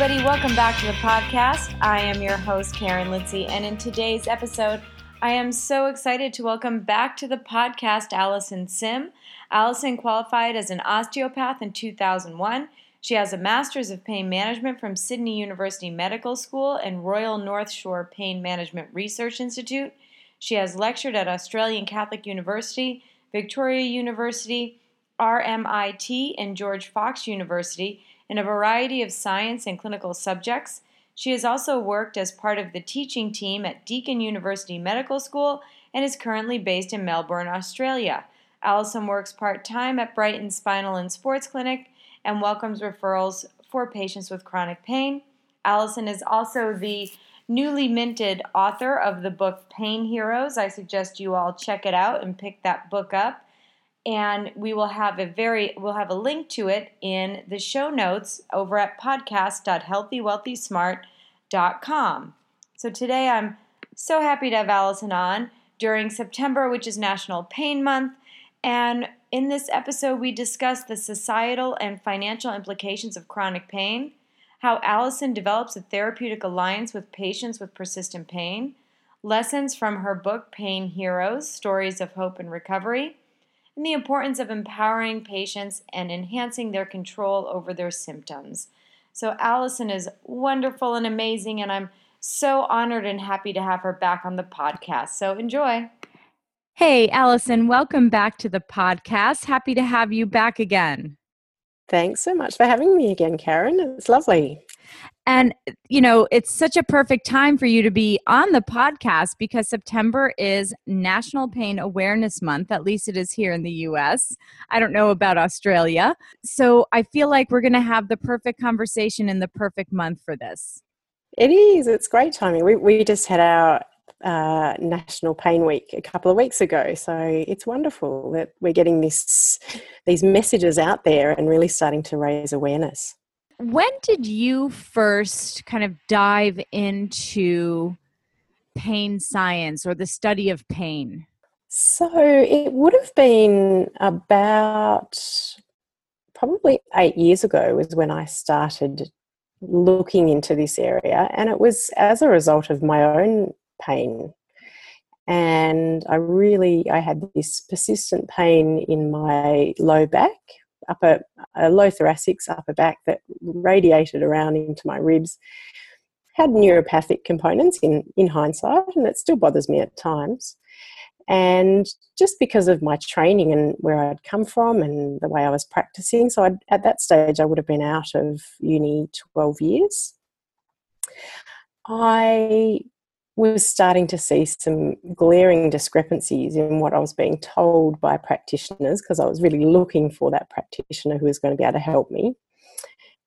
Everybody, welcome back to the podcast. I am your host, Karen Litzy, and in today's episode, I am so excited to welcome back to the podcast Alison Sim. Alison qualified as an osteopath in 2001. She has a master's of pain management from Sydney University Medical School and Royal North Shore Pain Management Research Institute. She has lectured at Australian Catholic University, Victoria University, RMIT, and George Fox University in a variety of science and clinical subjects. She has also worked as part of the teaching team at Deakin University Medical School and is currently based in Melbourne, Australia. Alison works part time at Brighton Spinal and Sports Clinic and welcomes referrals for patients with chronic pain. Alison is also the newly minted author of the book Pain Heroes. I suggest you all check it out and pick that book up and we will have a very we'll have a link to it in the show notes over at podcast.healthywealthysmart.com. So today I'm so happy to have Alison on during September, which is National Pain Month, and in this episode we discuss the societal and financial implications of chronic pain, how Alison develops a therapeutic alliance with patients with persistent pain, lessons from her book Pain Heroes: Stories of Hope and Recovery and the importance of empowering patients and enhancing their control over their symptoms. So, Alison is wonderful and amazing, and I'm so honored and happy to have her back on the podcast. So, enjoy. Hey, Alison, welcome back to the podcast. Happy to have you back again. Thanks so much for having me again, Karen. It's lovely. And, you know, it's such a perfect time for you to be on the podcast because September is National Pain Awareness Month. At least it is here in the US. I don't know about Australia. So I feel like we're going to have the perfect conversation in the perfect month for this. It is. It's great timing. We, we just had our uh, National Pain Week a couple of weeks ago. So it's wonderful that we're getting this these messages out there and really starting to raise awareness when did you first kind of dive into pain science or the study of pain? So it would have been about probably eight years ago was when I started looking into this area, and it was as a result of my own pain. And I really I had this persistent pain in my low back upper uh, low thoracics, upper back that radiated around into my ribs. Had neuropathic components in in hindsight, and it still bothers me at times. And just because of my training and where I'd come from and the way I was practicing, so I'd, at that stage I would have been out of uni twelve years. I was starting to see some glaring discrepancies in what I was being told by practitioners because I was really looking for that practitioner who was going to be able to help me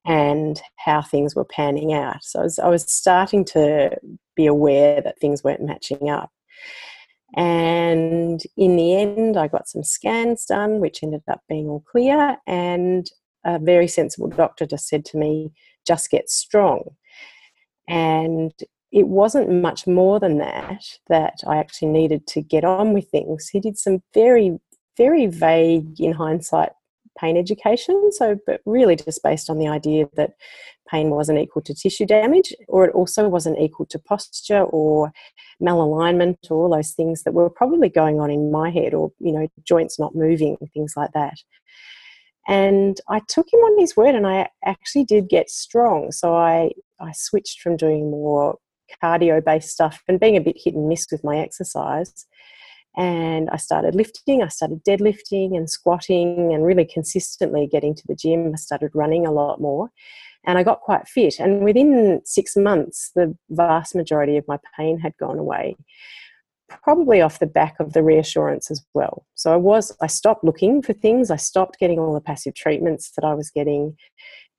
and how things were panning out. So I was, I was starting to be aware that things weren't matching up. And in the end, I got some scans done, which ended up being all clear. And a very sensible doctor just said to me, just get strong. And it wasn't much more than that that I actually needed to get on with things. He did some very, very vague, in hindsight, pain education. So, but really just based on the idea that pain wasn't equal to tissue damage, or it also wasn't equal to posture or malalignment, or all those things that were probably going on in my head, or you know, joints not moving, things like that. And I took him on his word, and I actually did get strong. So I I switched from doing more cardio based stuff and being a bit hit and miss with my exercise. And I started lifting, I started deadlifting and squatting and really consistently getting to the gym. I started running a lot more and I got quite fit. And within six months, the vast majority of my pain had gone away, probably off the back of the reassurance as well. So I was, I stopped looking for things, I stopped getting all the passive treatments that I was getting.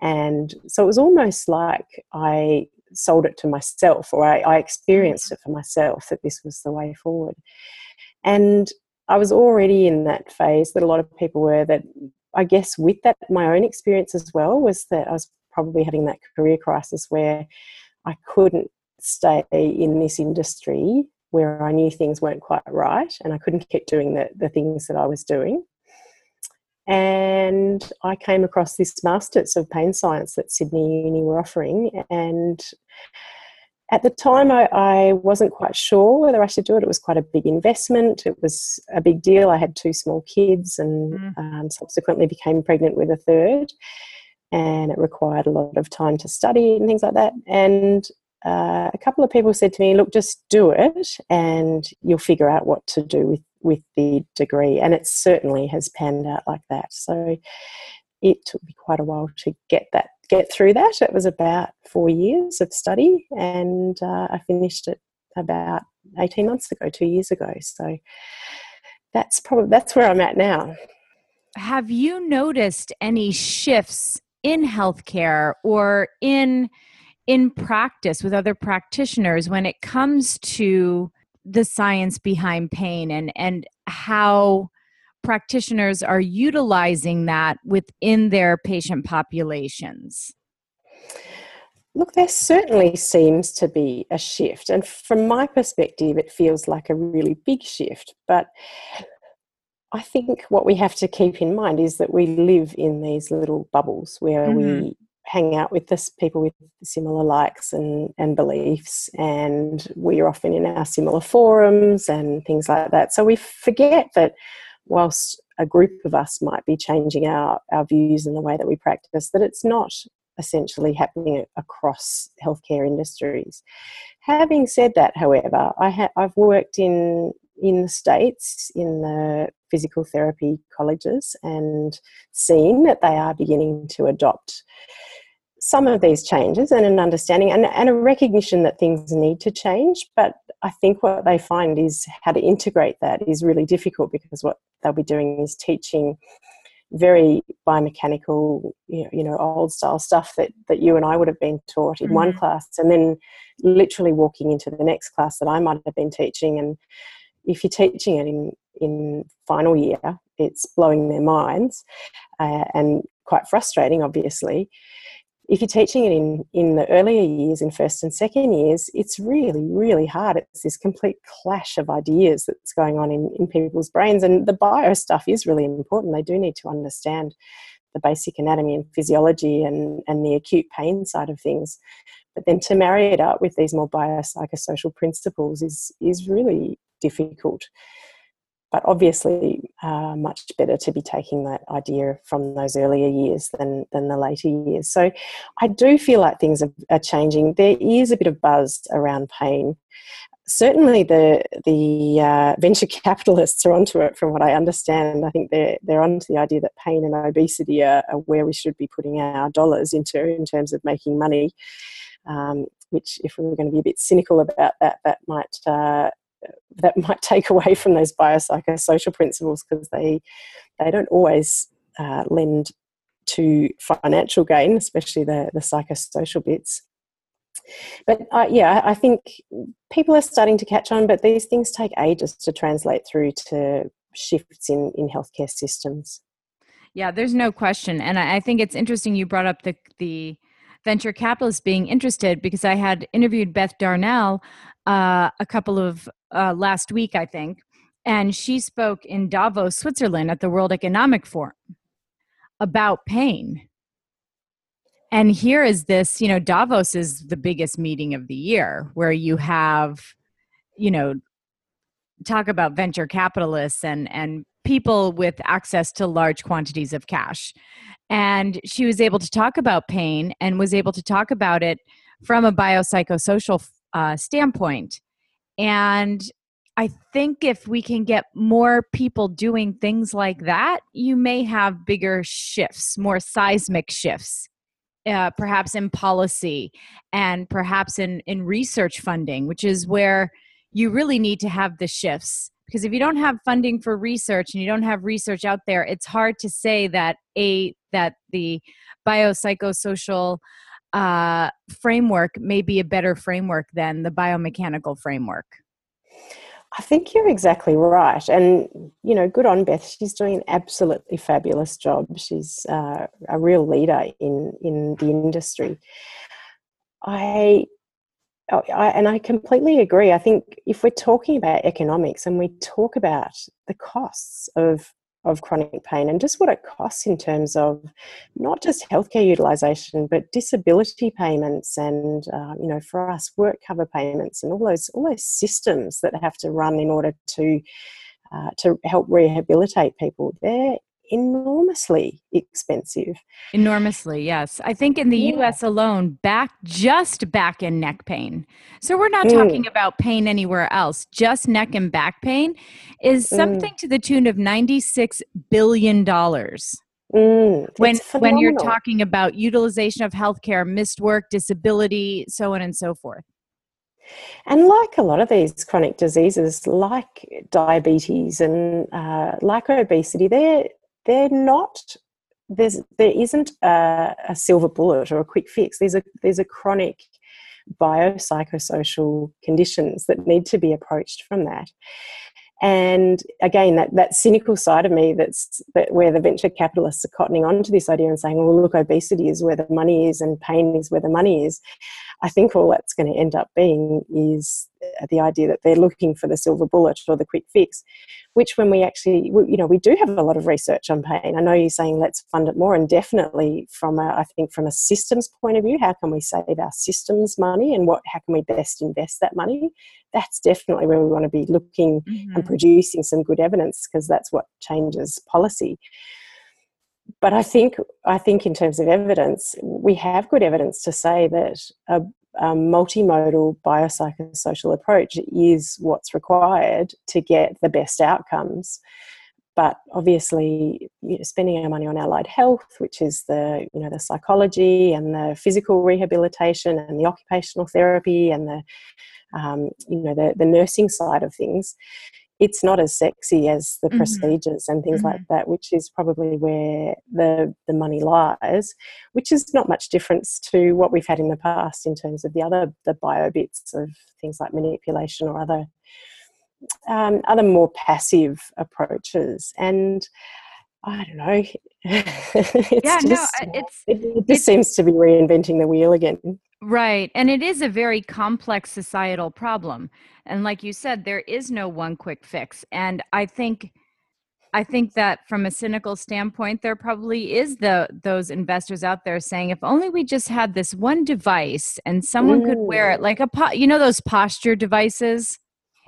And so it was almost like I sold it to myself or I, I experienced mm-hmm. it for myself that this was the way forward. And I was already in that phase that a lot of people were that I guess with that my own experience as well was that I was probably having that career crisis where I couldn't stay in this industry where I knew things weren't quite right and I couldn't keep doing the, the things that I was doing. And I came across this Masters of Pain Science that Sydney Uni were offering. And at the time, I, I, wasn't quite sure whether I should do it. It was quite a big investment, it was a big deal. I had two small kids and mm. um, subsequently became pregnant with a third. And it required a lot of time to study and things like that. And uh, a couple of people said to me, "Look, just do it, and you'll figure out what to do with with the degree." And it certainly has panned out like that. So it took me quite a while to get that get through that. It was about four years of study, and uh, I finished it about eighteen months ago, two years ago. So that's probably that's where I'm at now. Have you noticed any shifts in healthcare or in in practice with other practitioners when it comes to the science behind pain and and how practitioners are utilizing that within their patient populations Look, there certainly seems to be a shift. And from my perspective, it feels like a really big shift. But I think what we have to keep in mind is that we live in these little bubbles where mm-hmm. we hang out with this people with similar likes and, and beliefs and we're often in our similar forums and things like that. So we forget that whilst a group of us might be changing our, our views and the way that we practice that it's not essentially happening across healthcare industries. Having said that however i ha- i've worked in in the states in the physical therapy colleges and seen that they are beginning to adopt some of these changes and an understanding and, and a recognition that things need to change. But I think what they find is how to integrate that is really difficult because what they'll be doing is teaching very biomechanical, you know, you know, old style stuff that, that you and I would have been taught in mm-hmm. one class, and then literally walking into the next class that I might have been teaching. And if you're teaching it in in final year, it's blowing their minds uh, and quite frustrating, obviously. If you're teaching it in in the earlier years in first and second years it's really really hard. It's this complete clash of ideas that's going on in, in people's brains and the bio stuff is really important. They do need to understand the basic anatomy and physiology and, and the acute pain side of things. But then to marry it up with these more biopsychosocial principles is is really difficult but obviously uh, much better to be taking that idea from those earlier years than, than the later years. So I do feel like things are, are changing. There is a bit of buzz around pain. Certainly, the the uh, venture capitalists are onto it. From what I understand, I think they're they're onto the idea that pain and obesity are, are where we should be putting our dollars into in terms of making money. Um, which, if we were going to be a bit cynical about that, that might uh, that might take away from those biopsychosocial principles because they they don't always uh, lend to financial gain, especially the the psychosocial bits. But uh, yeah, I think people are starting to catch on, but these things take ages to translate through to shifts in in healthcare systems. Yeah, there's no question, and I think it's interesting you brought up the the venture capitalists being interested because I had interviewed Beth Darnall uh, a couple of uh, last week, I think, and she spoke in Davos, Switzerland at the World Economic Forum about pain. And here is this, you know, Davos is the biggest meeting of the year where you have, you know, talk about venture capitalists and and people with access to large quantities of cash. And she was able to talk about pain and was able to talk about it from a biopsychosocial uh, standpoint. And I think if we can get more people doing things like that, you may have bigger shifts, more seismic shifts, uh, perhaps in policy and perhaps in, in research funding, which is where you really need to have the shifts. Because if you don't have funding for research and you don't have research out there, it's hard to say that a that the biopsychosocial uh, framework may be a better framework than the biomechanical framework. I think you're exactly right. And, you know, good on Beth. She's doing an absolutely fabulous job. She's uh, a real leader in, in the industry. I, I, and I completely agree. I think if we're talking about economics and we talk about the costs of of chronic pain and just what it costs in terms of not just healthcare utilization but disability payments and uh, you know for us work cover payments and all those all those systems that have to run in order to uh, to help rehabilitate people. They're enormously expensive. Enormously, yes. I think in the yeah. US alone, back just back and neck pain. So we're not mm. talking about pain anywhere else, just neck and back pain is mm. something mm. to the tune of 96 billion dollars. Mm, when when you're talking about utilization of healthcare, missed work, disability, so on and so forth. And like a lot of these chronic diseases, like diabetes and uh, like obesity, they're they're not there's there isn't a, a, silver bullet or a quick fix. There's a there's a chronic biopsychosocial conditions that need to be approached from that. And again, that, that cynical side of me that's that where the venture capitalists are cottoning on to this idea and saying, well, look, obesity is where the money is and pain is where the money is. I think all that's going to end up being is the idea that they're looking for the silver bullet or the quick fix, which when we actually, you know, we do have a lot of research on pain. I know you're saying let's fund it more, and definitely from a, I think from a systems point of view, how can we save our systems money and what, how can we best invest that money? That's definitely where we want to be looking mm-hmm. and producing some good evidence because that's what changes policy but I think I think in terms of evidence, we have good evidence to say that a, a multimodal biopsychosocial approach is what's required to get the best outcomes. But obviously, you know, spending our money on allied health, which is the you know the psychology and the physical rehabilitation and the occupational therapy and the um, you know the, the nursing side of things, it's not as sexy as the mm-hmm. procedures and things mm-hmm. like that, which is probably where the the money lies, which is not much difference to what we've had in the past in terms of the other the bio bits of things like manipulation or other um, other more passive approaches. And I don't know. it's yeah, just, no, it's it, it just it's, seems to be reinventing the wheel again. Right. And it is a very complex societal problem. And like you said, there is no one quick fix. And I think I think that from a cynical standpoint, there probably is the those investors out there saying, if only we just had this one device and someone Ooh. could wear it like a po- you know those posture devices.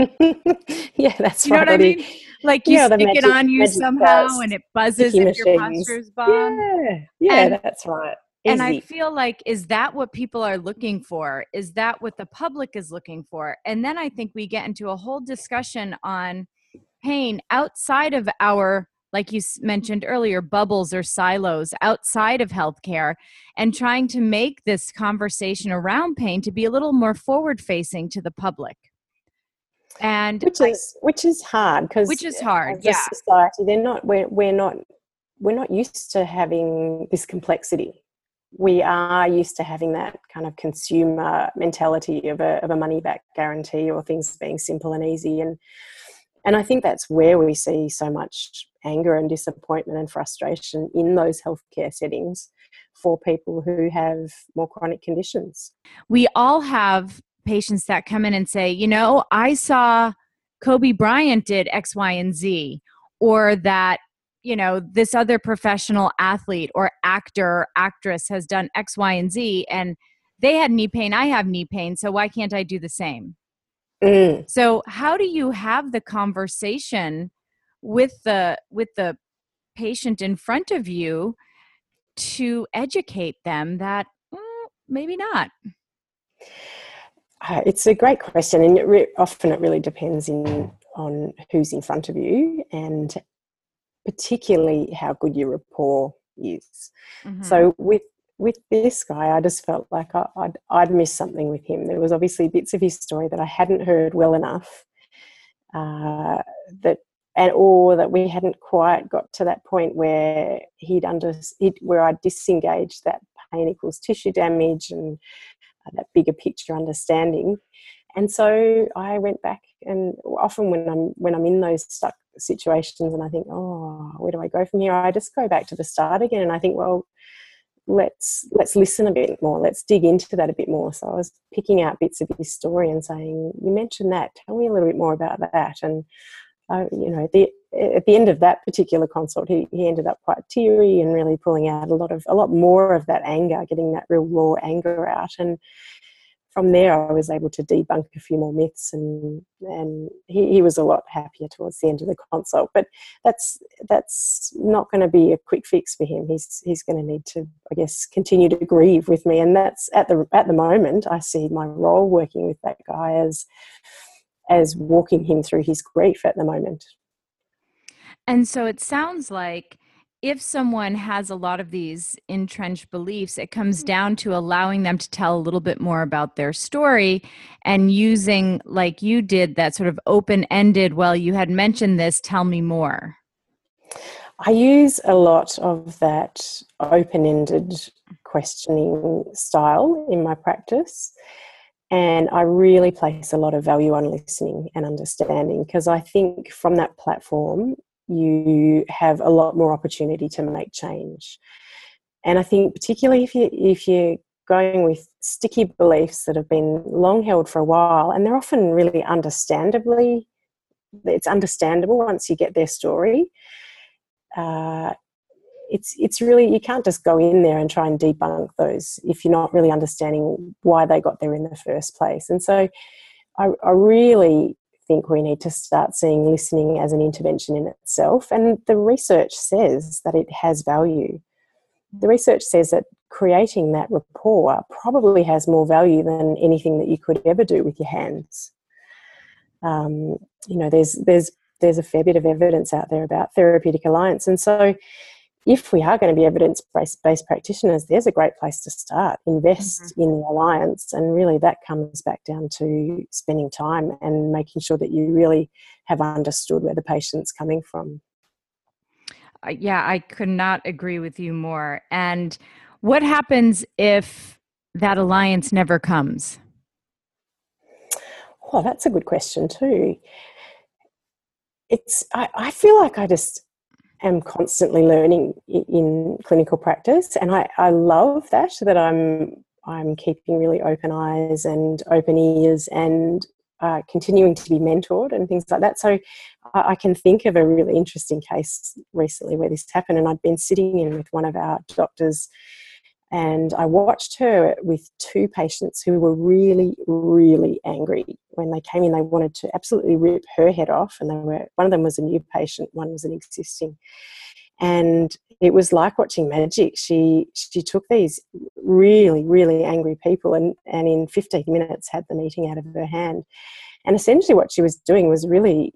yeah, that's you know what I mean. Like you yeah, stick magic, it on you somehow, and it buzzes if your posture's bomb. Yeah, yeah, and, that's right. And I feel like, is that what people are looking for? Is that what the public is looking for? And then I think we get into a whole discussion on pain outside of our, like you mentioned earlier, bubbles or silos outside of healthcare, and trying to make this conversation around pain to be a little more forward facing to the public. And which is which is hard because which is hard, yeah. Society, they're not. We're we're not we're not used to having this complexity we are used to having that kind of consumer mentality of a, of a money back guarantee or things being simple and easy and and I think that's where we see so much anger and disappointment and frustration in those healthcare settings for people who have more chronic conditions. We all have patients that come in and say, you know, I saw Kobe Bryant did X, Y, and Z, or that you know this other professional athlete or actor or actress has done x y and z and they had knee pain i have knee pain so why can't i do the same mm. so how do you have the conversation with the with the patient in front of you to educate them that mm, maybe not uh, it's a great question and it re- often it really depends in on who's in front of you and particularly how good your rapport is. Mm-hmm. So with with this guy, I just felt like I, would I'd missed something with him. There was obviously bits of his story that I hadn't heard well enough, uh, that and or that we hadn't quite got to that point where he'd under he'd, where I'd disengaged that pain equals tissue damage and uh, that bigger picture understanding. And so I went back, and often when I'm when I'm in those stuck situations, and I think, oh, where do I go from here? I just go back to the start again, and I think, well, let's let's listen a bit more. Let's dig into that a bit more. So i was picking out bits of his story and saying you mentioned that. Tell me a little bit more about that. And uh, you know the, at the end of that particular consult he, he ended up quite teary and really pulling out a lot of a lot more of that anger getting that real raw anger out. And from there, I was able to debunk a few more myths, and and he, he was a lot happier towards the end of the consult. But that's that's not going to be a quick fix for him. He's he's going to need to, I guess, continue to grieve with me, and that's at the at the moment. I see my role working with that guy as as walking him through his grief at the moment. And so it sounds like if someone has a lot of these entrenched beliefs, it comes mm. down to allowing them to tell a little bit more about their story and using, like you did, that sort of open ended, well, you had mentioned this, tell me more. I use a lot of that open ended questioning style in my practice. And I really place a lot of value on listening and understanding because I think from that platform, you have a lot more opportunity to make change. And I think particularly if you if you're going with sticky beliefs that have been long held for a while, and they're often really understandably, it's understandable once you get their story. Uh, it's it's really you can't just go in there and try and debunk those if you're not really understanding why they got there in the first place. And so, I, I really think we need to start seeing listening as an intervention in itself. And the research says that it has value. The research says that creating that rapport probably has more value than anything that you could ever do with your hands. Um, you know, there's there's there's a fair bit of evidence out there about therapeutic alliance, and so if we are going to be evidence based practitioners, there's a great place to start. Invest mm-hmm. in the alliance, and really that comes back down to spending time and making sure that you really have understood where the patient's coming from. Uh, yeah, I could not agree with you more. And what happens if that alliance never comes? Well, that's a good question too. It's I, I feel like I just am constantly learning in clinical practice, and I, I love that that I'm I'm keeping really open eyes and open ears and uh, continuing to be mentored and things like that. So I, I, can think of a really interesting case recently where this happened, and I'd been sitting in with one of our doctors and I watched her with two patients who were really, really angry. When they came in, they wanted to absolutely rip her head off, and they were one of them was a new patient, one was an existing. And it was like watching magic. She she took these really, really angry people and, and in 15 minutes had the meeting out of her hand. And essentially what she was doing was really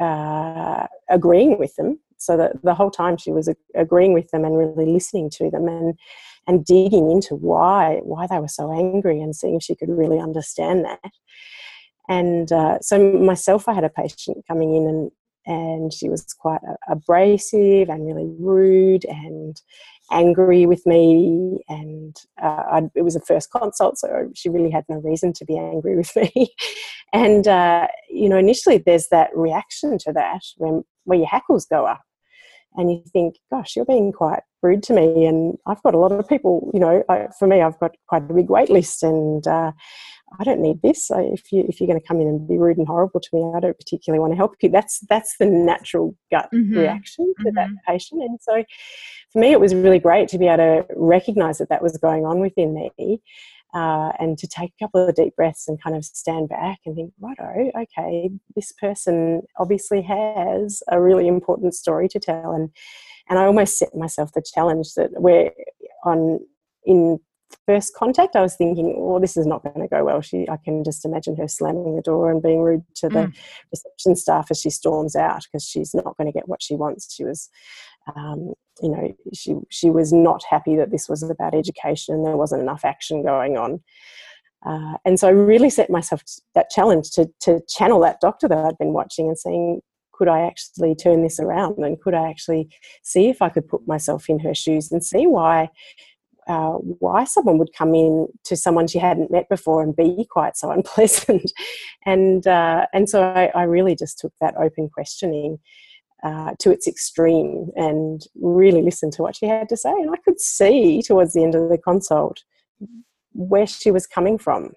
uh, agreeing with them. So that the whole time she was agreeing with them and really listening to them and and digging into why why they were so angry and seeing if she could really understand that. And uh, so myself, I had a patient coming in and and she was quite abrasive and really rude and angry with me. And uh, it was a first consult so she really had no reason to be angry with me. And uh, you know initially there's that reaction to that when where your hackles go up and you think, gosh, you're being quite rude to me. And I've got a lot of people, you know, I, for me, I've got quite a big wait list and uh, I don't need this. So if, you, if you're going to come in and be rude and horrible to me, I don't particularly want to help you. That's, that's the natural gut mm-hmm. reaction to mm-hmm. that patient. And so for me, it was really great to be able to recognize that that was going on within me uh, and to take a couple of deep breaths and kind of stand back and think, righto, okay, this person obviously has a really important story to tell. And, and I almost set myself the challenge that we're on in first contact, I was thinking, well, this is not going to go well. She, I can just imagine her slamming the door and being rude to the mm. reception staff as she storms out because she's not going to get what she wants. She was, um, you know, she she was not happy that this was about education and there wasn't enough action going on. Uh, and so I really set myself that challenge to to channel that doctor that I'd been watching and saying, could I actually turn this around and could I actually see if I could put myself in her shoes and see why uh, why someone would come in to someone she hadn't met before and be quite so unpleasant. and uh, and so I, I, really just took that open questioning uh, to its extreme and really listened to what she had to say. And I could see towards the end of the consult where she was coming from.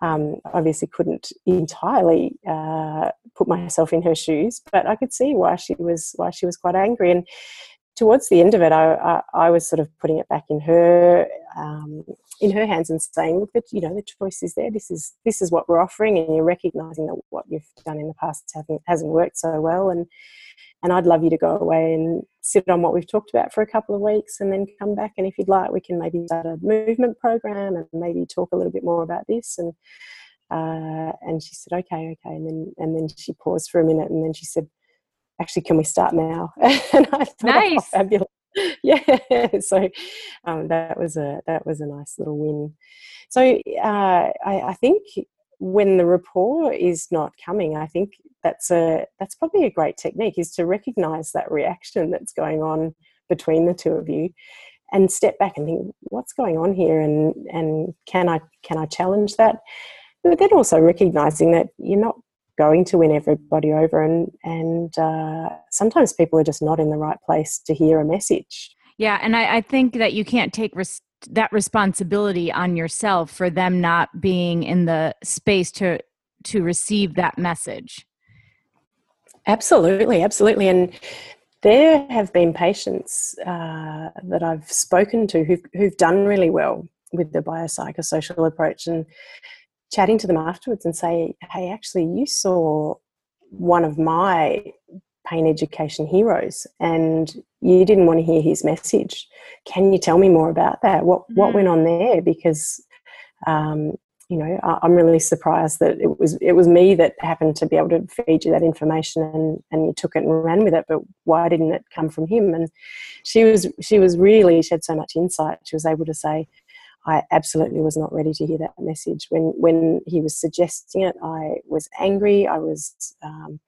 Um, obviously, couldn't entirely uh, put myself in her shoes, but I could see why she was why she was quite angry. And towards the end of it, I, I, I was sort of putting it back in her um, in her hands and saying, "Look, you know the choice is there. This is this is what we're offering, and you're recognizing that what you've done in the past hasn't hasn't worked so well, and and I'd love you to go away and sit on what we've talked about for a couple of weeks, and then come back. And if you'd like, we can maybe start a movement program and maybe talk a little bit more about this and." Uh, and she said, "Okay, okay." And then and then she paused for a minute, and then she said, actually, can we start now? and I thought, oh, nice. Oh, fabulous. yeah. So um, that was a that was a nice little win. So uh, I, I think when the rapport is not coming, I think that's a that's probably a great technique is to recognize that reaction that's going on between the two of you and step back and think what's going on here? And and can I can I challenge that? But then also recognizing that you're not going to win everybody over and and uh, sometimes people are just not in the right place to hear a message. Yeah and i, I think that you can't take res- that responsibility on yourself for them not being in the space to to receive that message. Absolutely absolutely. And there have been patients uh, that I've spoken to who've, who've done really well with the biopsychosocial approach and chatting to them afterwards and say, hey, actually, you saw one of my pain education heroes and you didn't want to hear his message. Can you tell me more about that? What, mm-hmm. what went on there? Because, um, you know, I, am really surprised that it was it was me that happened to be able to feed you that information and, and you took it and ran with it. But why didn't it come from him? And she was she was really she had so much insight. She was able to say, I absolutely was not ready to hear that message. When when he was suggesting it, I was angry. I was um,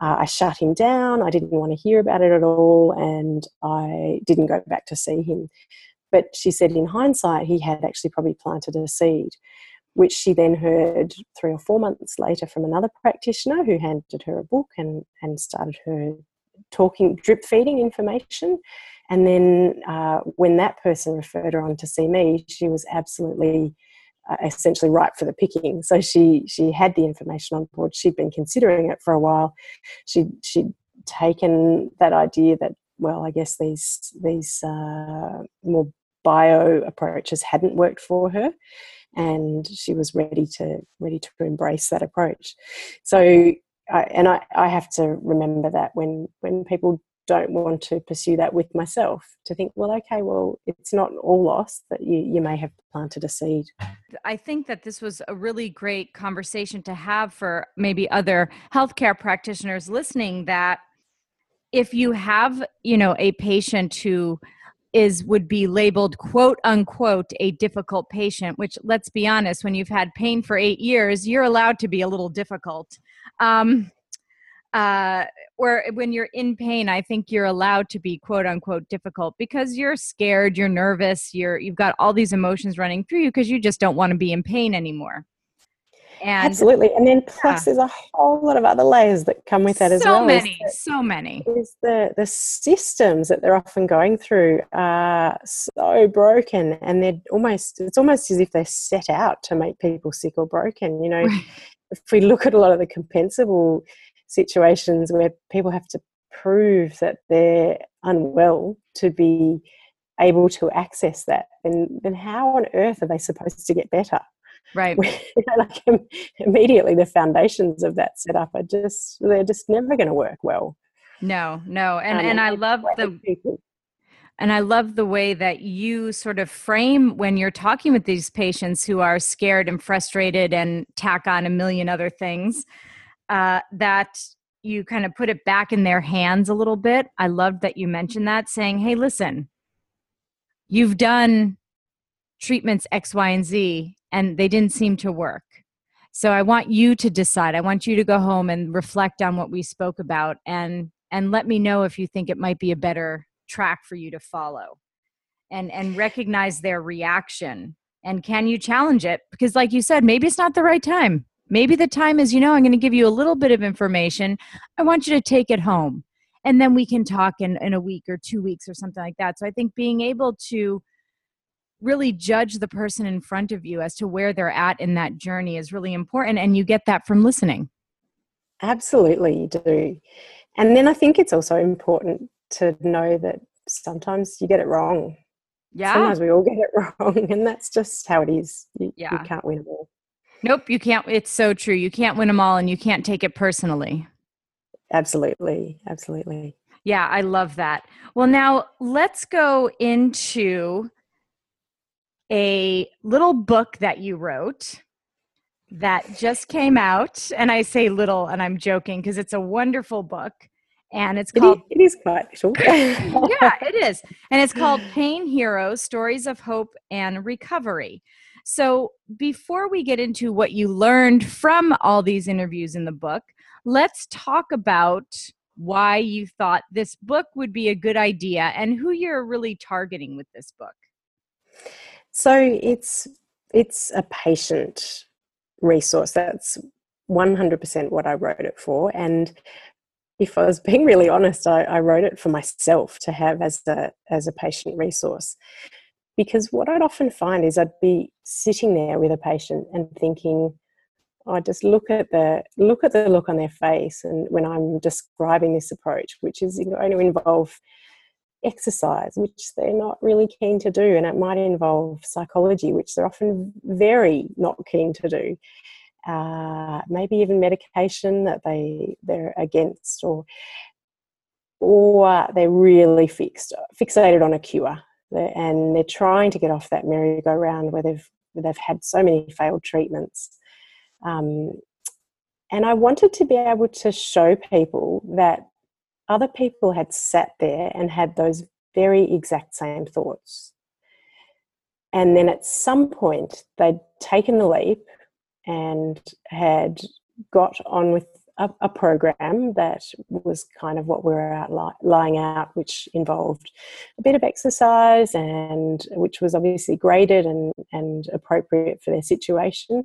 uh, I shut him down. I didn't want to hear about it at all, and I didn't go back to see him. But she said, in hindsight, he had actually probably planted a seed, which she then heard three or four months later from another practitioner who handed her a book and and started her talking drip feeding information and then uh, when that person referred her on to see me, she was absolutely uh, essentially ripe for the picking. So she she had the information on board. She'd been considering it for a while. She she'd taken that idea that well, I guess these these uh, more bio approaches hadn't worked for her, and she was ready to ready to embrace that approach. So. I, and I, I have to remember that when when people don't want to pursue that with myself to think well okay well it's not all lost that you, you may have planted a seed. I think that this was a really great conversation to have for maybe other healthcare practitioners listening that if you have you know a patient who is would be labeled quote unquote a difficult patient which let's be honest when you've had pain for eight years you're allowed to be a little difficult. Um, uh, or when you're in pain, I think you're allowed to be quote unquote difficult because you're scared, you're nervous, you're you've got all these emotions running through you because you just don't want to be in pain anymore. And absolutely, and then plus yeah. there's a whole lot of other layers that come with that as so well. So many, so many. Is the the systems that they're often going through are so broken, and they're almost it's almost as if they're set out to make people sick or broken. You know, right. if we look at a lot of the compensable situations where people have to prove that they're unwell to be able to access that, then then how on earth are they supposed to get better? Right. like immediately the foundations of that setup are just they're just never going to work well. No, no, and um, and I love the people. And I love the way that you sort of frame when you're talking with these patients who are scared and frustrated and tack on a million other things uh, that you kind of put it back in their hands a little bit. I loved that you mentioned that, saying, hey, listen, you've done treatments X, Y, and Z, and they didn't seem to work. So I want you to decide. I want you to go home and reflect on what we spoke about and and let me know if you think it might be a better track for you to follow. and and recognize their reaction and can you challenge it because like you said maybe it's not the right time maybe the time is you know i'm going to give you a little bit of information. I want you to take it home and then we can talk in, in a week or two weeks or something like that. So i think being able to really judge the person in front of you as to where they're at in that journey is really important and you get that from listening. Absolutely you do. And then i think it's also important to know that sometimes you get it wrong. Yeah. Sometimes we all get it wrong and that's just how it is. You, Yeah. you can't win them all nope you can't it's so true you can't win them all and you can't take it personally absolutely absolutely Yeah, I love that. Well, now let's go into a little book that you wrote that just came out. And I say little, and I'm joking because it's a wonderful book. And it's It called, is, it is quite short. yeah, it is. And it's called Pain Heroes Stories of Hope and Recovery. So before we get into what you learned from all these interviews in the book, let's talk about why you thought this book would be a good idea and who you're really targeting with this book. So it's it's a patient resource. That's 100% what I wrote it for. And if I was being really honest, I, I wrote it for myself to have as a as a patient resource. Because what I'd often find is I'd be sitting there with a patient and thinking, I just look at the look at the look on their face, and when I'm describing this approach, which is going to involve exercise, which they're not really keen to do, and it might involve psychology, which they're often very not keen to do. Uh, maybe even medication that they they're against, or or they're really fixed fixated on a cure, and they're trying to get off that merry-go-round where they've where they've had so many failed treatments. Um, and I wanted to be able to show people that other people had sat there and had those very exact same thoughts. And then at some point, they'd taken the leap and had got on with a, a program that was kind of what we were out li- lying out, which involved a bit of exercise and which was obviously graded and, and appropriate for their situation.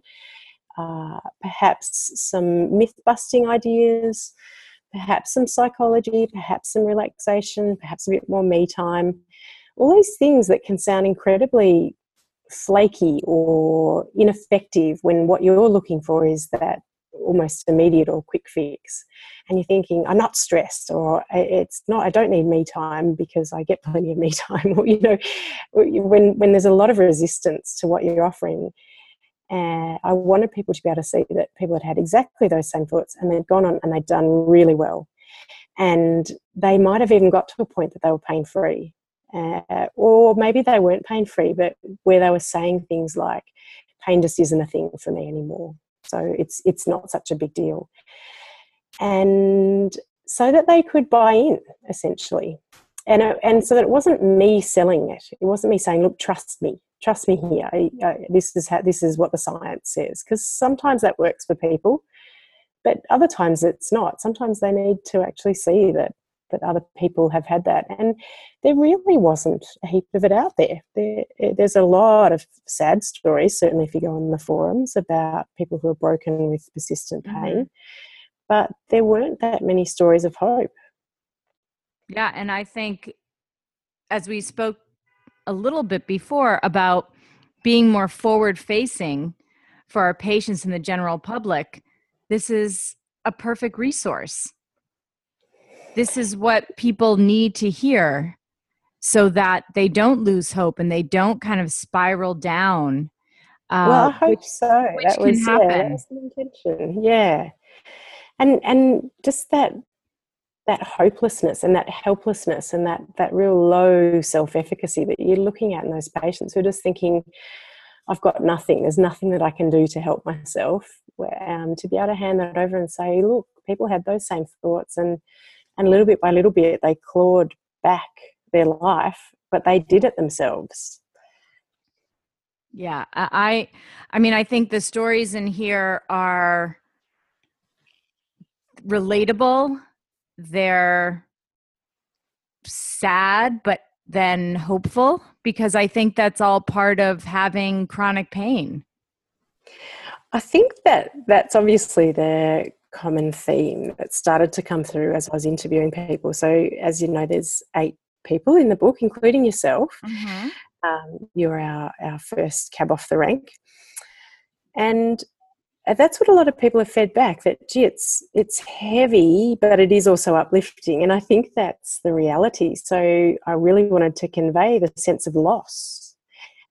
Uh, perhaps some myth busting ideas, perhaps some psychology, perhaps some relaxation, perhaps a bit more me time. All these things that can sound incredibly flaky or ineffective when what you're looking for is that almost immediate or quick fix. And you're thinking, I'm not stressed, or it's not, I don't need me time because I get plenty of me time. Or, you know, when, when there's a lot of resistance to what you're offering, and I wanted people to be able to see that people had had exactly those same thoughts and they'd gone on and they'd done really well. And they might have even got to a point that they were pain free. Uh, or maybe they weren't pain free, but where they were saying things like, pain just isn't a thing for me anymore. So it's, it's not such a big deal. And so that they could buy in, essentially. And, it, and so that it wasn't me selling it. It wasn't me saying, look, trust me, trust me here. I, I, this is how, this is what the science says. Because sometimes that works for people, but other times it's not. Sometimes they need to actually see that that other people have had that, and there really wasn't a heap of it out there. there there's a lot of sad stories, certainly if you go on the forums about people who are broken with persistent pain, Mhm. but there weren't that many stories of hope. Yeah, and I think as we spoke a little bit before about being more forward facing for our patients and the general public, this is a perfect resource. This is what people need to hear so that they don't lose hope and they don't kind of spiral down. Uh, well, I hope which- so. which that can was yeah, that was the intention. Yeah, and and just that that hopelessness and that helplessness and that that real low self efficacy that you're looking at in those patients who are just thinking, I've got nothing. There's nothing that I can do to help myself. Um, to be able to hand that over and say, look, people had those same thoughts, and and little bit by little bit they clawed back their life, but they did it themselves. Yeah, I I I mean I think the stories in here are relatable. They're sad, but then hopeful? Because I think that's all part of having chronic pain. I think that that's obviously the common theme that started to come through as I was interviewing people. So, as you know, there's eight people in the book, including yourself. Mm-hmm. Um, you're our, our first cab off the rank. And that's what a lot of people have fed back that gee it's it's heavy but it is also uplifting and i think that's the reality so i really wanted to convey the sense of loss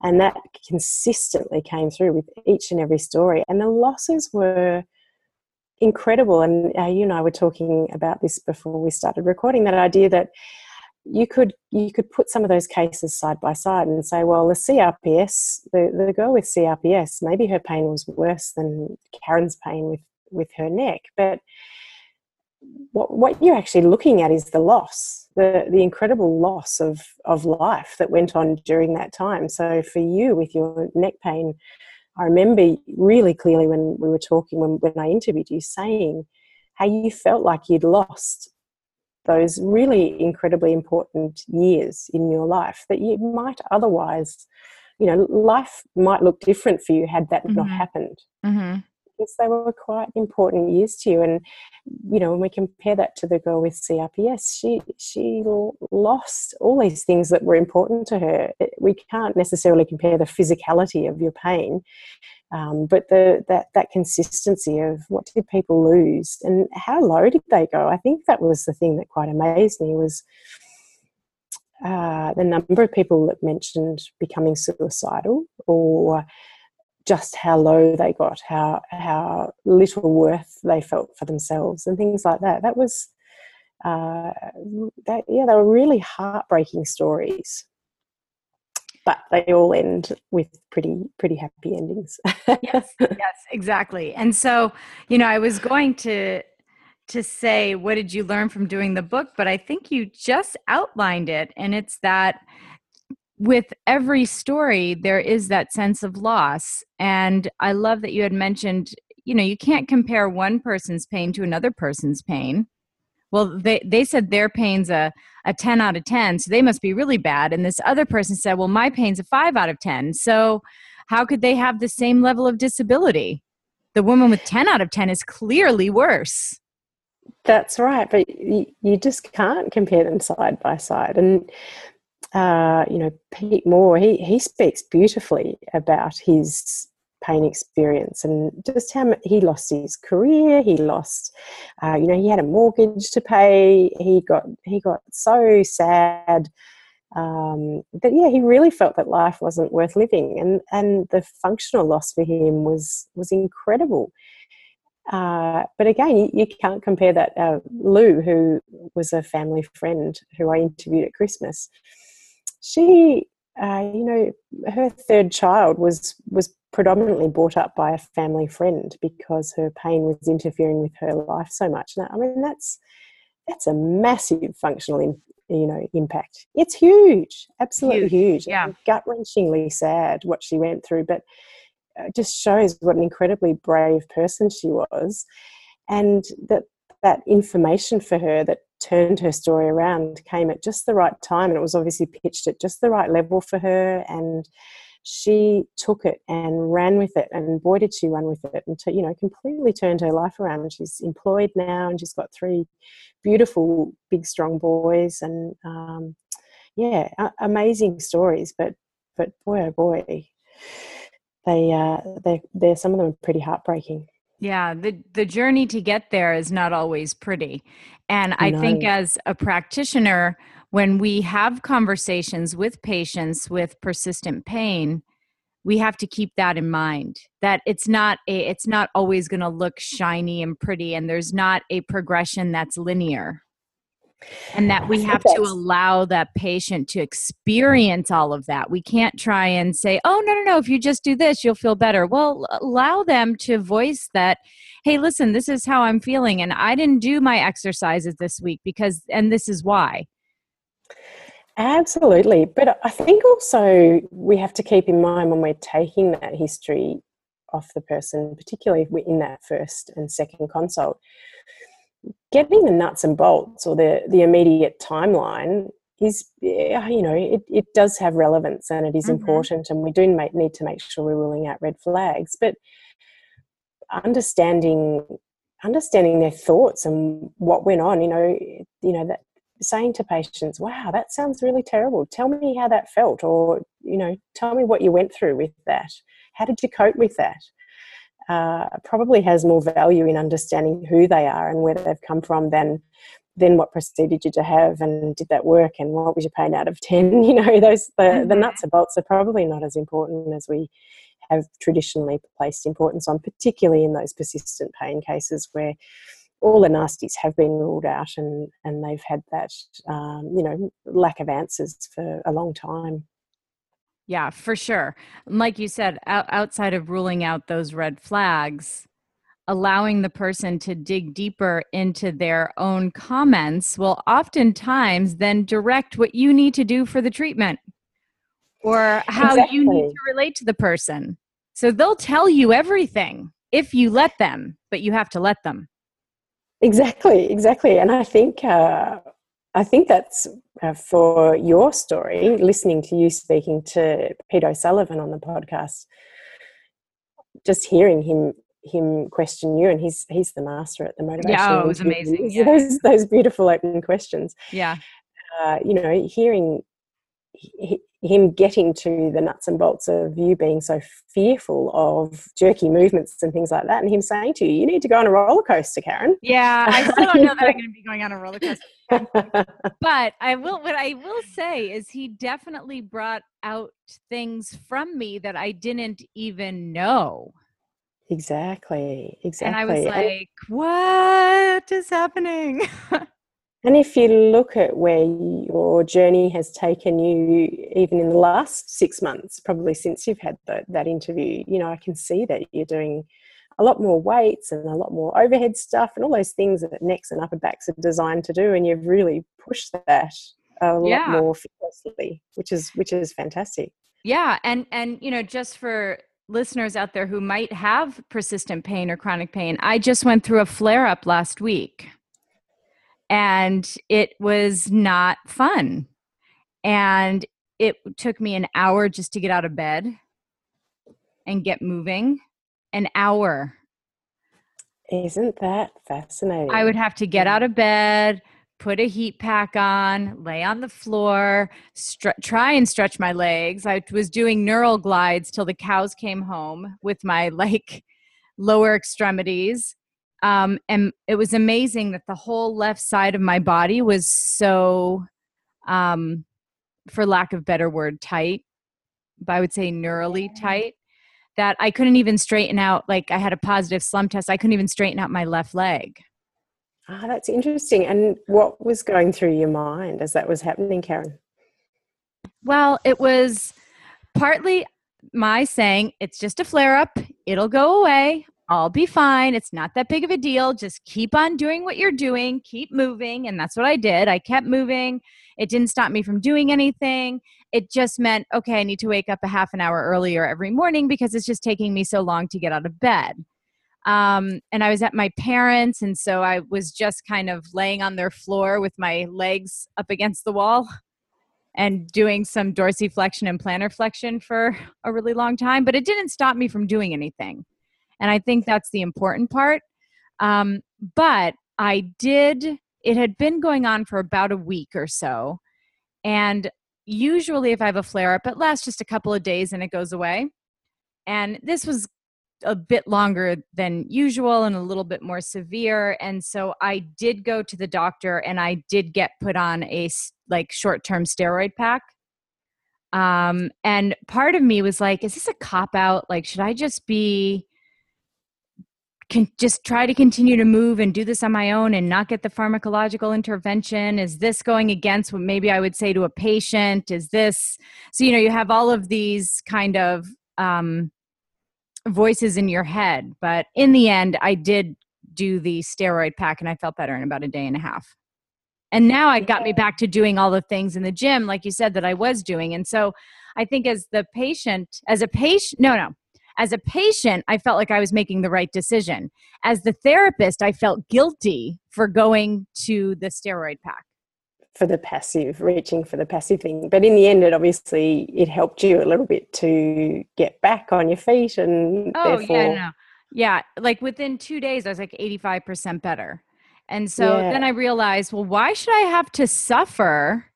and that consistently came through with each and every story and the losses were incredible and uh, you and i were talking about this before we started recording that idea that you could you could put some of those cases side by side and say, well, the CRPS, the, the girl with CRPS, maybe her pain was worse than Karen's pain with, with her neck. But what, what you're actually looking at is the loss, the, the incredible loss of, of life that went on during that time. So for you with your neck pain, I remember really clearly when we were talking, when, when I interviewed you, saying how you felt like you'd lost those really incredibly important years in your life that you might otherwise, you know, life might look different for you had that mm-hmm. not happened. Mm-hmm. Because they were quite important years to you. And, you know, when we compare that to the girl with CRPS, she, she lost all these things that were important to her. We can't necessarily compare the physicality of your pain um, but the that that consistency of what did people lose and how low did they go? I think that was the thing that quite amazed me was uh, the number of people that mentioned becoming suicidal or just how low they got, how how little worth they felt for themselves, and things like that. That was uh, that yeah, they were really heartbreaking stories. But they all end with pretty pretty happy endings. Yes yes exactly. And so you know i was going to to say what did you learn from doing the book? But i think you just outlined it and it's that with every story there is that sense of loss. And i love that you had mentioned you know you can't compare one person's pain to another person's pain. Well they, they said their pain's a, a 10 out of 10 so they must be really bad. And this other person said well my pain's a 5 out of 10 so how could they have the same level of disability? The woman with 10 out of 10 is clearly worse. That's right but you, you just can't compare them side by side. And uh, you know pete moore he, he speaks beautifully about his pain experience and just how he lost his career he lost uh, you know he had a mortgage to pay he got he got so sad um, that yeah he really felt that life wasn't worth living and and the functional loss for him was was incredible uh, but again, you, you, can't compare that. Uh, Lou, who was a family friend who I interviewed at Christmas, she, uh, you know, her third child was was predominantly brought up by a family friend because her pain was interfering with her life so much. Now, I mean, that's that's a massive functional, in, you know, impact. It's huge, absolutely huge. huge. Yeah, gut wrenchingly sad what she went through, but it just shows what an incredibly brave person she was, and that that information for her that turned her story around came at just the right time, and it was obviously pitched at just the right level for her, and she took it and ran with it and boy did she run with it and you know completely turned her life around. She's employed now and she's got three beautiful big strong boys and um, yeah amazing stories but but boy oh boy they uh they they're some of them are pretty heartbreaking yeah, the the journey to get there is not always pretty. And I no. think as a practitioner, when we have conversations with patients with persistent pain, we have to keep that in mind that it's not a it's not always going to look shiny and pretty and there's not a progression that's linear and that we have to allow that patient to experience all of that. We can't try and say, oh, no, no, no, if you just do this, you'll feel better. Well, allow them to voice that, hey, listen, this is how I'm feeling, and I didn't do my exercises this week because, and this is why. Absolutely. But I think also we have to keep in mind when we're taking that history off the person, particularly if we're in that first and second consult, getting the nuts and bolts or the, the immediate timeline is you know it, it does have relevance and it is mm-hmm. important and we do make, need to make sure we're ruling out red flags. But understanding understanding their thoughts and what went on you know you know that saying to patients wow that sounds really terrible. Tell me how that felt or you know tell me what you went through with that. How did you cope with that uh, probably has more value in understanding who they are and where they've come from than then what procedure did you have and did that work and what was your pain out of 10 you know those the, mm-hmm. the nuts and bolts are probably not as important as we have traditionally placed importance on particularly in those persistent pain cases where all the nasties have been ruled out and and they've had that um, you know lack of answers for a long time yeah for sure like you said outside of ruling out those red flags allowing the person to dig deeper into their own comments will oftentimes then direct what you need to do for the treatment or how exactly. you need to relate to the person. So they'll tell you everything if you let them, but you have to let them. Exactly, exactly. And I think uh, I think that's uh, for your story. Listening to you speaking to Pete O'Sullivan on the podcast, just hearing him him question you, and he's he's the master at the motivation. Yeah, oh, it was amazing. Yeah. Those those beautiful open questions. Yeah, uh, you know, hearing he, him getting to the nuts and bolts of you being so fearful of jerky movements and things like that, and him saying to you, "You need to go on a roller coaster, Karen." Yeah, I still don't know that I'm going to be going on a roller coaster, but I will. What I will say is, he definitely brought out things from me that I didn't even know. Exactly, exactly. And I was like, what is happening? and if you look at where your journey has taken you, even in the last six months, probably since you've had the, that interview, you know, I can see that you're doing a lot more weights and a lot more overhead stuff and all those things that necks and upper backs are designed to do. And you've really pushed that a lot more fearlessly, which is which is fantastic. Yeah, and and you know, just for listeners out there who might have persistent pain or chronic pain, I just went through a flare up last week and it was not fun. And it took me an hour just to get out of bed and get moving. An hour. Isn't that fascinating? I would have to get out of bed, put a heat pack on, lay on the floor, try and stretch my legs. I was doing neural glides till the cows came home with my like lower extremities. Um, and it was amazing that the whole left side of my body was so, um, for lack of better word, tight. But I would say neurally tight that I couldn't even straighten out. Like I had a positive slump test. I couldn't even straighten out my left leg. Ah, that's interesting. And what was going through your mind as that was happening, Karen? Well, it was partly my saying, it's just a flare up, it'll go away, I'll be fine. It's not that big of a deal. Just keep on doing what you're doing, keep moving. And that's what I did. I kept moving. It didn't stop me from doing anything. It just meant, okay, I need to wake up a half an hour earlier every morning because it's just taking me so long to get out of bed um, and I was at my parents, and so I was just kind of laying on their floor with my legs up against the wall and doing some dorsiflexion and plantar flexion for a really long time. But it didn't stop me from doing anything, and I think that's the important part. Um, but I did. It had been going on for about a week or so, and usually if I have a flare up, it lasts just a couple of days and it goes away. And this was a bit longer than usual and a little bit more severe. And so i did go to the doctor and i did get put on a like short-term steroid pack. Um and part of me was like is this a cop out like should i just be can just try to continue to move and do this on my own and not get the pharmacological intervention is this going against what maybe i would say to a patient is this so you know you have all of these kind of um voices in your head. But in the end, I did do the steroid pack and I felt better in about a day and a half. And now I got me back to doing all the things in the gym, like you said, that I was doing. And so I think as the patient, as a patient, no, no, as a patient, I felt like I was making the right decision. As the therapist, I felt guilty for going to the steroid pack. for the passive, reaching for the passive thing. But in the end, it obviously it helped you a little bit to get back on your feet, and oh therefore, yeah, no. yeah, like within two days, I was like eighty five percent better. And so Yeah. then I realized, well, why should I have to suffer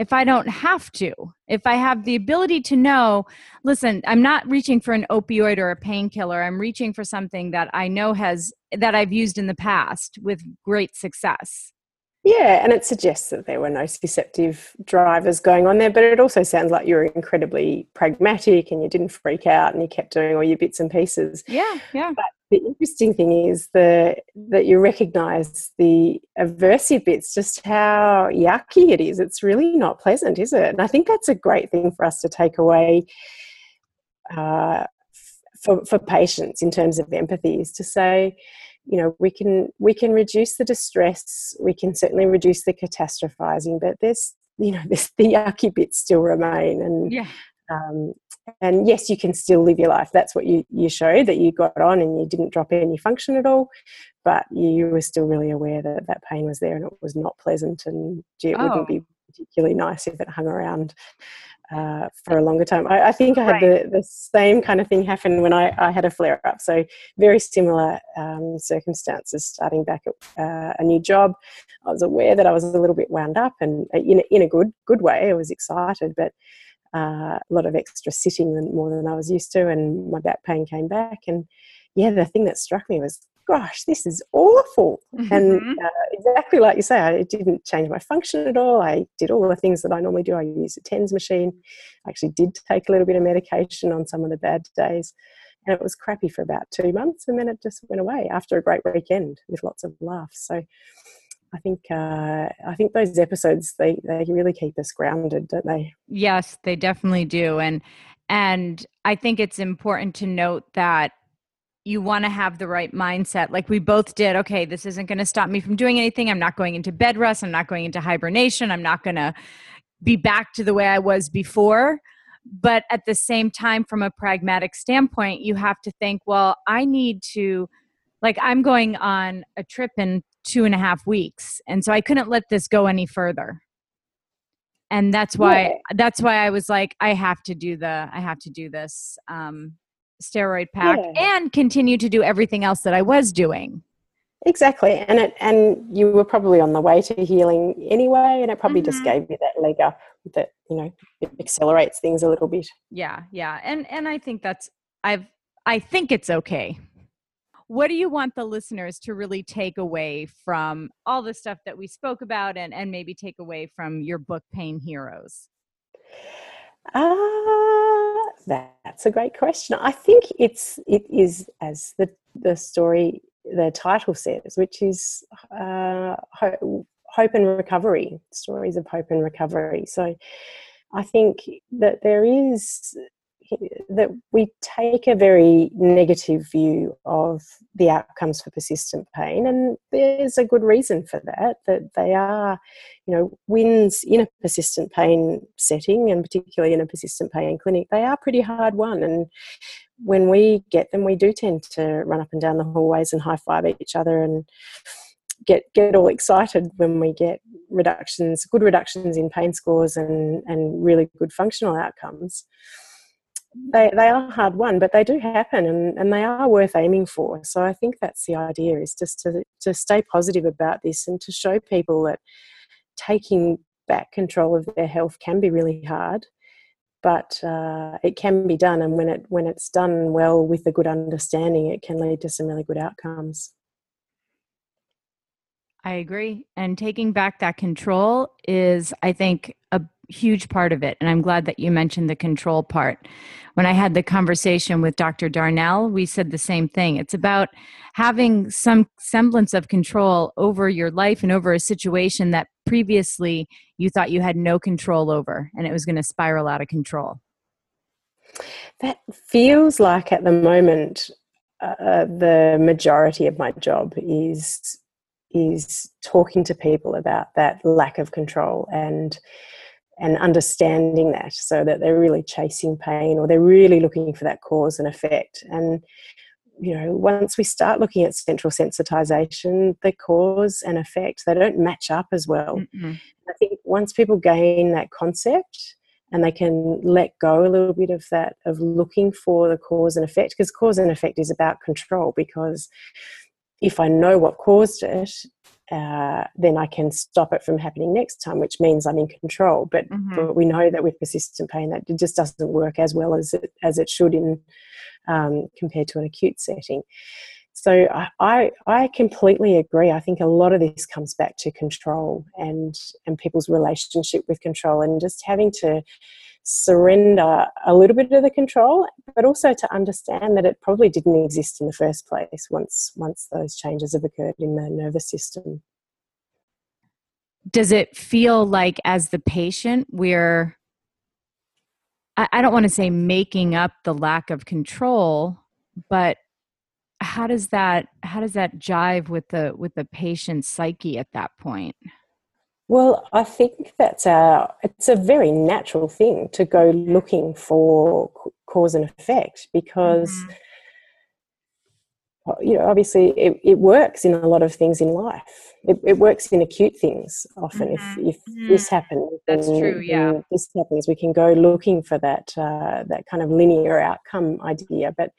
if I don't have to? If I have the ability to know, listen, I'm not reaching for an opioid or a painkiller. I'm reaching for something that I know has that I've used in the past with great success. Yeah, and it suggests that there were no nociceptive drivers going on there, but it also sounds like you were incredibly pragmatic and you didn't freak out and you kept doing all your bits and pieces. Yeah, yeah. But The interesting thing is the that you recognise the aversive bits, just how yucky it is. It's really not pleasant, is it? And I think that's a great thing for us to take away uh, for for patients in terms of empathy is to say, you know, we can we can reduce the distress, we can certainly reduce the catastrophizing, but there's you know, there's the yucky bits still remain, and Yeah. um, and yes, you can still live your life. That's what you you showed that you got on and you didn't drop any function at all, but you were still really aware that that pain was there and it was not pleasant, and gee, it Oh. wouldn't be particularly nice if it hung around uh, for a longer time. I, I think I had the, the same kind of thing happen when I, I had a flare up. So, very similar um, circumstances starting back at uh, a new job. I was aware that I was a little bit wound up and uh, in a, in a good, good way. I was excited, but uh, a lot of extra sitting than, more than I was used to, and my back pain came back. And yeah, the thing that struck me was, gosh, this is awful. And Mhm. uh, exactly like you say, I, it didn't change my function at all. I did all the things that I normally do. I used a TENS machine. I actually did take a little bit of medication on some of the bad days. And it was crappy for about two months. And then it just went away after a great weekend with lots of laughs. So I think uh, I think those episodes they, they really keep us grounded, don't they? Yes, they definitely do. And and I think it's important to note that you want to have the right mindset. Like we both did, okay, this isn't going to stop me from doing anything. I'm not going into bed rest, I'm not going into hibernation, I'm not going to be back to the way I was before. But at the same time, from a pragmatic standpoint, you have to think, well, I need to, like, I'm going on a trip in two and a half weeks. And so I couldn't let this go any further and that's why Yeah. that's why I was like, I have to do the I have to do this um, steroid pack Yeah. and continue to do everything else that I was doing. Exactly, and it and you were probably on the way to healing anyway, and it probably just Mhm. gave you that leg up that you know it accelerates things a little bit. Yeah, yeah, and and I think that's I've I think it's okay. What do you want the listeners to really take away from all the stuff that we spoke about, and and maybe take away from your book, Pain Heroes? Ah, that's a great question. I think it's it is as the the story the title says, which is uh, ho- hope and recovery stories of hope and recovery. So I think that there is that we take a very negative view of the outcomes for persistent pain and there's a good reason for that that they are you know wins in a persistent pain setting and particularly in a persistent pain clinic they are pretty hard won and when we get them we do tend to run up and down the hallways and high five each other and get get all excited when we get reductions good reductions in pain scores and and really good functional outcomes they they are hard won, but they do happen and, and they are worth aiming for. So I think that's the idea is just to to stay positive about this and to show people that taking back control of their health can be really hard, but uh, it can be done. And when it when it's done well with a good understanding, it can lead to some really good outcomes. I agree. And taking back that control is, I think, a huge part of it. And I'm glad that you mentioned the control part. When I had the conversation with Dr. Darnell, we said the same thing. It's about having some semblance of control over your life and over a situation that previously you thought you had no control over and it was going to spiral out of control. That feels like at the moment uh, the majority of my job is is talking to people about that lack of control and and understanding that so that they're really chasing pain or they're really looking for that cause and effect and you know once we start looking at central sensitization the cause and effect they don't match up as well Mm-mm. I think once people gain that concept and they can let go a little bit of that of looking for the cause and effect because cause and effect is about control because if i know what caused it uh, then I can stop it from happening next time, which means I'm in control. But, mm-hmm. but, we know that with persistent pain, that it just doesn't work as well as it, as it should in um, compared to an acute setting. So I, I completely agree. I think a lot of this comes back to control and and people's relationship with control and just having to surrender a little bit of the control, but also to understand that it probably didn't exist in the first place once once those changes have occurred in the nervous system. Does it feel like as the patient we're I don't want to say making up the lack of control, but how does that how does that jive with the with the patient's psyche at that point well i think that's a it's a very natural thing to go looking for cause and effect because mm-hmm. you know obviously it, it works in a lot of things in life it, it works in acute things often mm-hmm. if if mm-hmm. this happens that's true yeah this happens we can go looking for that uh, that kind of linear outcome idea but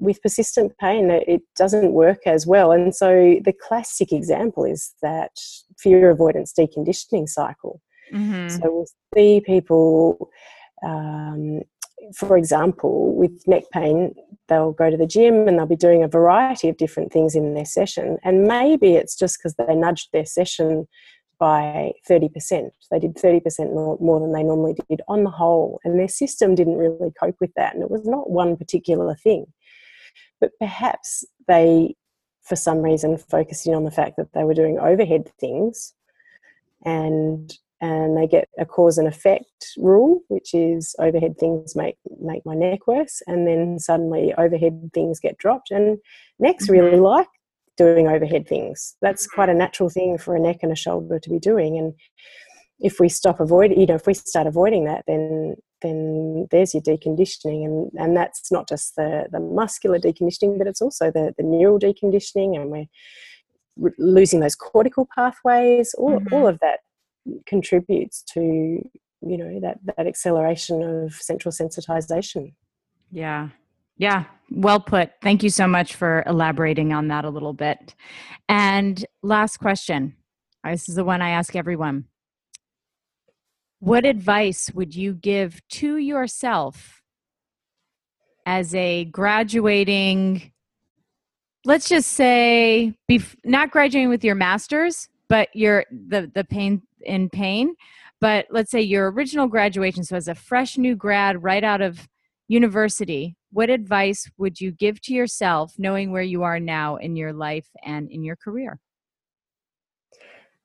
with persistent pain, it doesn't work as well. And so the classic example is that fear avoidance deconditioning cycle. Mm-hmm. So we'll see people, um, for example, with neck pain, they'll go to the gym and they'll be doing a variety of different things in their session. And maybe it's just because they nudged their session by 30%. They did 30% more, more than they normally did on the whole. And their system didn't really cope with that. And it was not one particular thing but perhaps they, for some reason, focusing on the fact that they were doing overhead things and and they get a cause and effect rule, which is overhead things make make my neck worse, and then suddenly overhead things get dropped, and necks mm-hmm. really like doing overhead things. That's mm-hmm. quite a natural thing for a neck and a shoulder to be doing, and if we stop avoiding, you know, if we start avoiding that, then then there's your deconditioning, and and that's not just the the muscular deconditioning, but it's also the the neural deconditioning, and we're re- losing those cortical pathways. All mm-hmm. all of that contributes to you know that that acceleration of central sensitization. Yeah. Yeah, well put. Thank you so much for elaborating on that a little bit. And last question. This is the one I ask everyone. What advice would you give to yourself as a graduating, let's just say, bef- not graduating with your master's, but your the the pain in pain, but let's say your original graduation. So as a fresh new grad right out of university, what advice would you give to yourself, knowing where you are now in your life and in your career?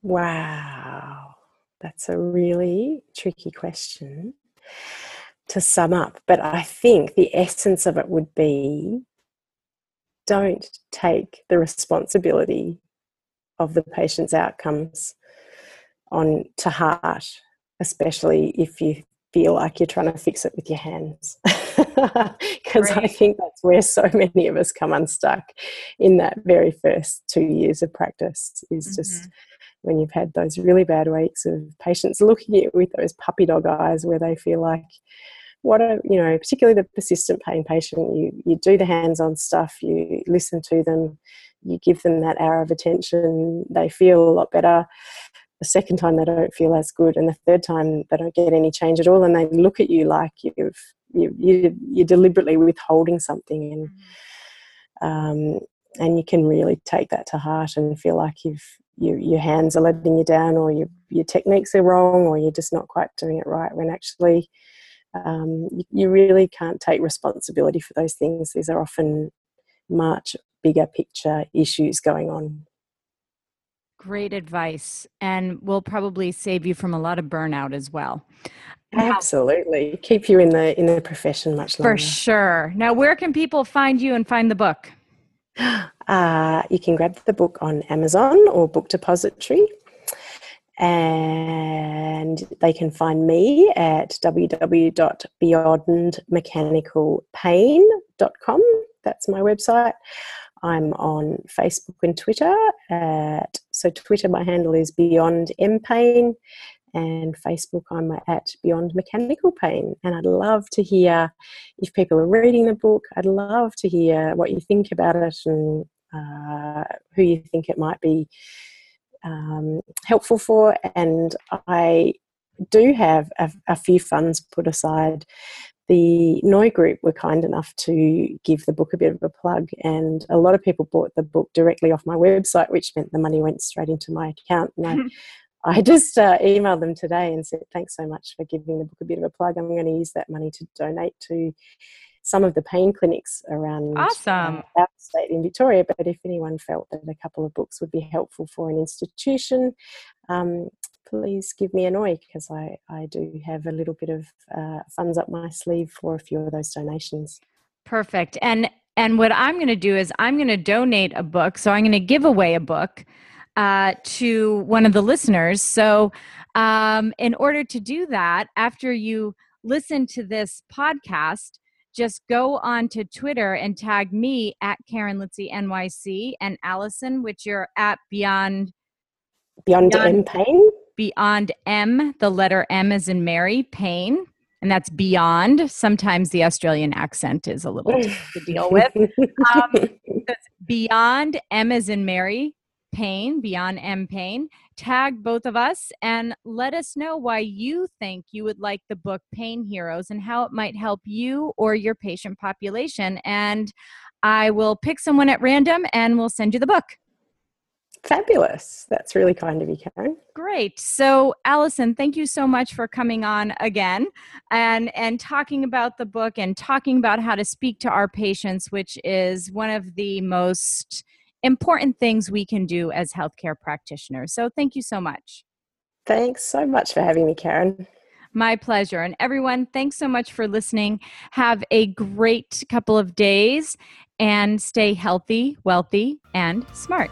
Wow. That's a really tricky question to sum up. But I think the essence of it would be don't take the responsibility of the patient's outcomes on to heart, especially if you feel like you're trying to fix it with your hands. Because I think that's where so many of us come unstuck in that very first two years of practice is mm-hmm. just when you've had those really bad weeks of patients looking at you with those puppy dog eyes where they feel like what a you know particularly the persistent pain patient you you do the hands-on stuff you listen to them you give them that hour of attention they feel a lot better the second time they don't feel as good and the third time they don't get any change at all and they look at you like you've you, you you're deliberately withholding something and mm-hmm. um, and you can really take that to heart and feel like you've you, your hands are letting you down or your, your techniques are wrong or you're just not quite doing it right when actually um, you, you really can't take responsibility for those things. These are often much bigger picture issues going on. Great advice, and will probably save you from a lot of burnout as well. Absolutely, keep you in the in the profession much longer. For sure. Now, where can people find you and find the book? Uh, you can grab the book on Amazon or Book Depository. And they can find me at www.beyondmechanicalpain.com. That's my website. I'm on Facebook and Twitter. At, so Twitter, my handle is Beyond M Pain, and Facebook, I'm at Beyond Mechanical Pain. And I'd love to hear if people are reading the book. I'd love to hear what you think about it and uh, who you think it might be um, helpful for. And I do have a, a, few funds put aside. The Noi group were kind enough to give the book a bit of a plug, and a lot of people bought the book directly off my website, which meant the money went straight into my account. And I, I just uh, emailed them today and said, Thanks so much for giving the book a bit of a plug. I'm going to use that money to donate to some of the pain clinics around awesome. uh, our state in Victoria. But if anyone felt that a couple of books would be helpful for an institution, um, please give me a noi because I, I do have a little bit of uh, funds up my sleeve for a few of those donations. Perfect. And and what I'm going to do is I'm going to donate a book. So I'm going to give away a book uh, to one of the listeners. So um, in order to do that, after you listen to this podcast, just go on to Twitter and tag me at Karen Litzy NYC and Alison, which you're at Beyond Beyond, Beyond M Pain. Beyond M, the letter M is in Mary, pain. And that's beyond. Sometimes the Australian accent is a little to deal with. Um, beyond M is in Mary, pain, beyond M pain. Tag both of us and let us know why you think you would like the book Pain Heroes and how it might help you or your patient population. And I will pick someone at random and we'll send you the book. Fabulous. That's really kind of you, Karen. Great. So, Alison, thank you so much for coming on again and and talking about the book and talking about how to speak to our patients, which is one of the most important things we can do as healthcare practitioners. So, thank you so much. Thanks so much for having me, Karen. My pleasure. And everyone, thanks so much for listening. Have a great couple of days and stay healthy, wealthy, and smart.